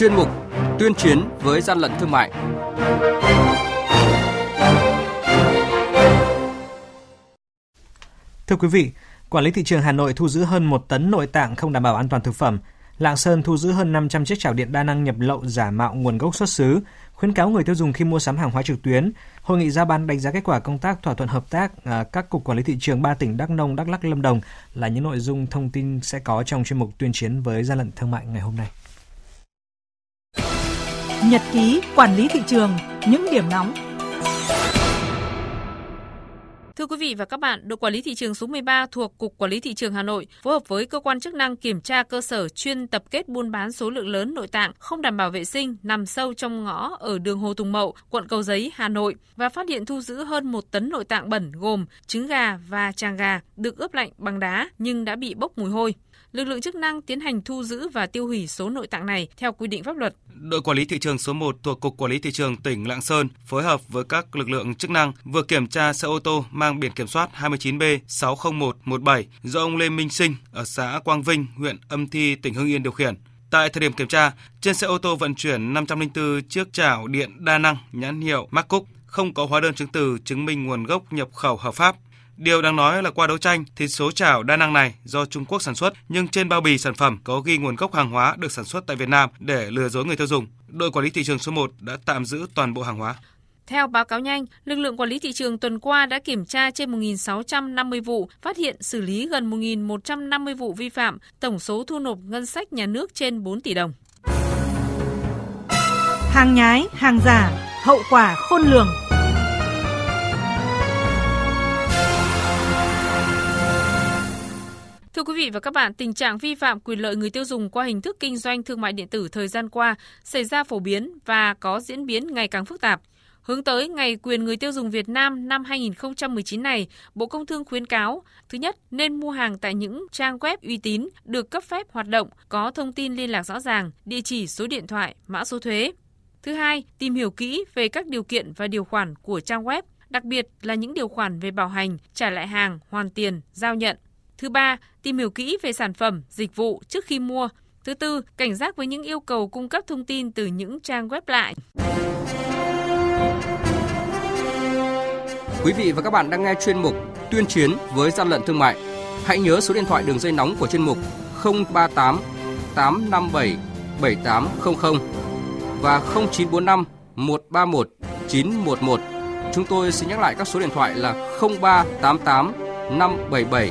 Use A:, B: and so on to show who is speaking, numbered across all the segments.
A: chuyên mục Tuyên chiến với gian lận thương mại.
B: Thưa quý vị, Quản lý thị trường Hà Nội thu giữ hơn 1 tấn nội tạng không đảm bảo an toàn thực phẩm. Lạng Sơn thu giữ hơn 500 chiếc chảo điện đa năng nhập lậu giả mạo nguồn gốc xuất xứ, khuyến cáo người tiêu dùng khi mua sắm hàng hóa trực tuyến. Hội nghị giao ban đánh giá kết quả công tác thỏa thuận hợp tác à, các cục quản lý thị trường ba tỉnh Đắk Nông, Đắk Lắk, Lâm Đồng là những nội dung thông tin sẽ có trong chuyên mục tuyên chiến với gian lận thương mại ngày hôm nay.
C: Nhật ký quản lý thị trường, những điểm nóng.
D: Thưa quý vị và các bạn, đội quản lý thị trường số 13 thuộc Cục Quản lý thị trường Hà Nội phối hợp với cơ quan chức năng kiểm tra cơ sở chuyên tập kết buôn bán số lượng lớn nội tạng không đảm bảo vệ sinh nằm sâu trong ngõ ở đường Hồ Tùng Mậu, quận Cầu Giấy, Hà Nội và phát hiện thu giữ hơn một tấn nội tạng bẩn gồm trứng gà và tràng gà được ướp lạnh bằng đá nhưng đã bị bốc mùi hôi lực lượng chức năng tiến hành thu giữ và tiêu hủy số nội tạng này theo quy định pháp luật.
E: Đội quản lý thị trường số 1 thuộc Cục Quản lý Thị trường tỉnh Lạng Sơn phối hợp với các lực lượng chức năng vừa kiểm tra xe ô tô mang biển kiểm soát 29B 60117 do ông Lê Minh Sinh ở xã Quang Vinh, huyện Âm Thi, tỉnh Hưng Yên điều khiển. Tại thời điểm kiểm tra, trên xe ô tô vận chuyển 504 chiếc chảo điện đa năng nhãn hiệu MacCook không có hóa đơn chứng từ chứng minh nguồn gốc nhập khẩu hợp pháp Điều đáng nói là qua đấu tranh thì số chảo đa năng này do Trung Quốc sản xuất nhưng trên bao bì sản phẩm có ghi nguồn gốc hàng hóa được sản xuất tại Việt Nam để lừa dối người tiêu dùng. Đội quản lý thị trường số 1 đã tạm giữ toàn bộ hàng hóa.
D: Theo báo cáo nhanh, lực lượng quản lý thị trường tuần qua đã kiểm tra trên 1.650 vụ, phát hiện xử lý gần 1.150 vụ vi phạm, tổng số thu nộp ngân sách nhà nước trên 4 tỷ đồng.
C: Hàng nhái, hàng giả, hậu quả khôn lường.
D: Thưa quý vị và các bạn, tình trạng vi phạm quyền lợi người tiêu dùng qua hình thức kinh doanh thương mại điện tử thời gian qua xảy ra phổ biến và có diễn biến ngày càng phức tạp. Hướng tới Ngày quyền người tiêu dùng Việt Nam năm 2019 này, Bộ Công Thương khuyến cáo, thứ nhất, nên mua hàng tại những trang web uy tín, được cấp phép hoạt động, có thông tin liên lạc rõ ràng, địa chỉ, số điện thoại, mã số thuế. Thứ hai, tìm hiểu kỹ về các điều kiện và điều khoản của trang web, đặc biệt là những điều khoản về bảo hành, trả lại hàng, hoàn tiền, giao nhận. Thứ ba, tìm hiểu kỹ về sản phẩm, dịch vụ trước khi mua. Thứ tư, cảnh giác với những yêu cầu cung cấp thông tin từ những trang web lại.
A: Quý vị và các bạn đang nghe chuyên mục Tuyên chiến với gian lận thương mại. Hãy nhớ số điện thoại đường dây nóng của chuyên mục 038 857 7800 và 0945 131 911. Chúng tôi xin nhắc lại các số điện thoại là 0388 577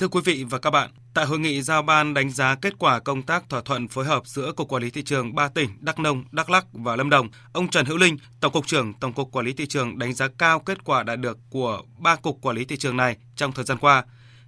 E: Thưa quý vị và các bạn, tại hội nghị giao ban đánh giá kết quả công tác thỏa thuận phối hợp giữa Cục Quản lý Thị trường ba tỉnh Đắk Nông, Đắk Lắk và Lâm Đồng, ông Trần Hữu Linh, Tổng cục trưởng Tổng cục Quản lý Thị trường đánh giá cao kết quả đạt được của ba cục quản lý thị trường này trong thời gian qua,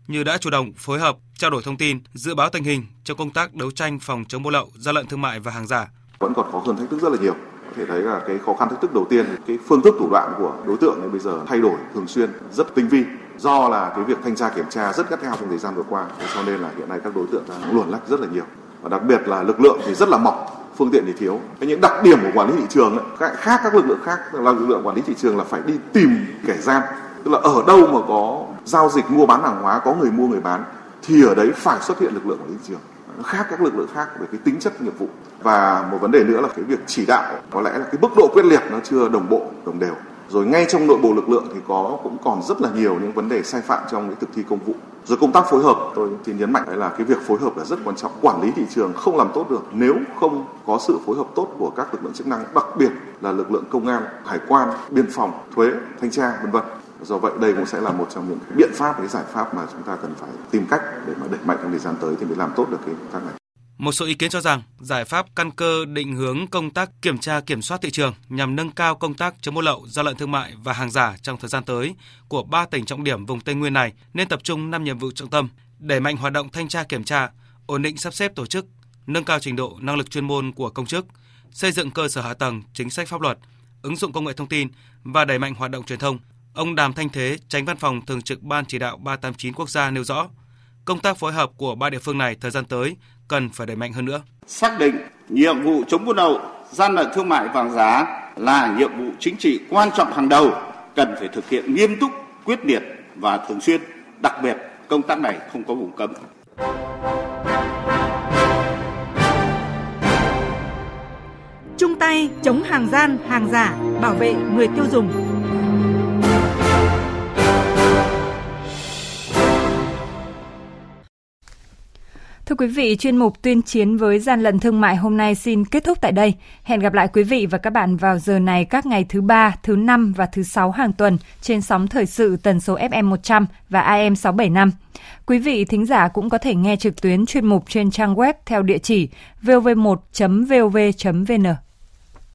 E: như đã chủ động phối hợp, trao đổi thông tin, dự báo tình hình trong công tác đấu tranh phòng chống buôn lậu, gian lận thương mại và hàng giả.
F: Vẫn còn khó khăn thách thức rất là nhiều có thể thấy là cái khó khăn thách thức đầu tiên cái phương thức thủ đoạn của đối tượng này bây giờ thay đổi thường xuyên rất tinh vi do là cái việc thanh tra kiểm tra rất gắt gao trong thời gian vừa qua cho nên là hiện nay các đối tượng đang luồn lách rất là nhiều. Và đặc biệt là lực lượng thì rất là mỏng phương tiện thì thiếu. Cái những đặc điểm của quản lý thị trường ấy, khác các lực lượng khác là lực lượng quản lý thị trường là phải đi tìm kẻ gian. Tức là ở đâu mà có giao dịch mua bán hàng hóa có người mua người bán thì ở đấy phải xuất hiện lực lượng quản lý thị trường. Nó khác các lực lượng khác về cái tính chất nghiệp vụ. Và một vấn đề nữa là cái việc chỉ đạo có lẽ là cái mức độ quyết liệt nó chưa đồng bộ đồng đều rồi ngay trong nội bộ lực lượng thì có, cũng còn rất là nhiều những vấn đề sai phạm trong cái thực thi công vụ. Rồi công tác phối hợp, tôi xin nhấn mạnh đấy là cái việc phối hợp là rất quan trọng. Quản lý thị trường không làm tốt được nếu không có sự phối hợp tốt của các lực lượng chức năng, đặc biệt là lực lượng công an, hải quan, biên phòng, thuế, thanh tra, vân vân. Do vậy đây cũng sẽ là một trong những biện pháp, cái giải pháp mà chúng ta cần phải tìm cách để mà đẩy mạnh trong thời gian tới thì mới làm tốt được cái công tác này
E: một số ý kiến cho rằng giải pháp căn cơ định hướng công tác kiểm tra kiểm soát thị trường nhằm nâng cao công tác chống buôn lậu, gian lận thương mại và hàng giả trong thời gian tới của ba tỉnh trọng điểm vùng Tây Nguyên này nên tập trung năm nhiệm vụ trọng tâm, đẩy mạnh hoạt động thanh tra kiểm tra, ổn định sắp xếp tổ chức, nâng cao trình độ năng lực chuyên môn của công chức, xây dựng cơ sở hạ tầng, chính sách pháp luật, ứng dụng công nghệ thông tin và đẩy mạnh hoạt động truyền thông, Ông Đàm Thanh Thế, tránh văn phòng thường trực Ban chỉ đạo 389 quốc gia nêu rõ, công tác phối hợp của ba địa phương này thời gian tới cần phải đẩy mạnh hơn nữa.
G: Xác định nhiệm vụ chống buôn lậu, gian lận thương mại vàng giá là nhiệm vụ chính trị quan trọng hàng đầu, cần phải thực hiện nghiêm túc, quyết liệt và thường xuyên. Đặc biệt, công tác này không có vùng cấm.
C: Chung tay chống hàng gian, hàng giả, bảo vệ người tiêu dùng.
H: Thưa quý vị, chuyên mục tuyên chiến với gian lận thương mại hôm nay xin kết thúc tại đây. Hẹn gặp lại quý vị và các bạn vào giờ này các ngày thứ ba, thứ năm và thứ sáu hàng tuần trên sóng thời sự tần số FM 100 và AM 675. Quý vị thính giả cũng có thể nghe trực tuyến chuyên mục trên trang web theo địa chỉ vov1.vov.vn.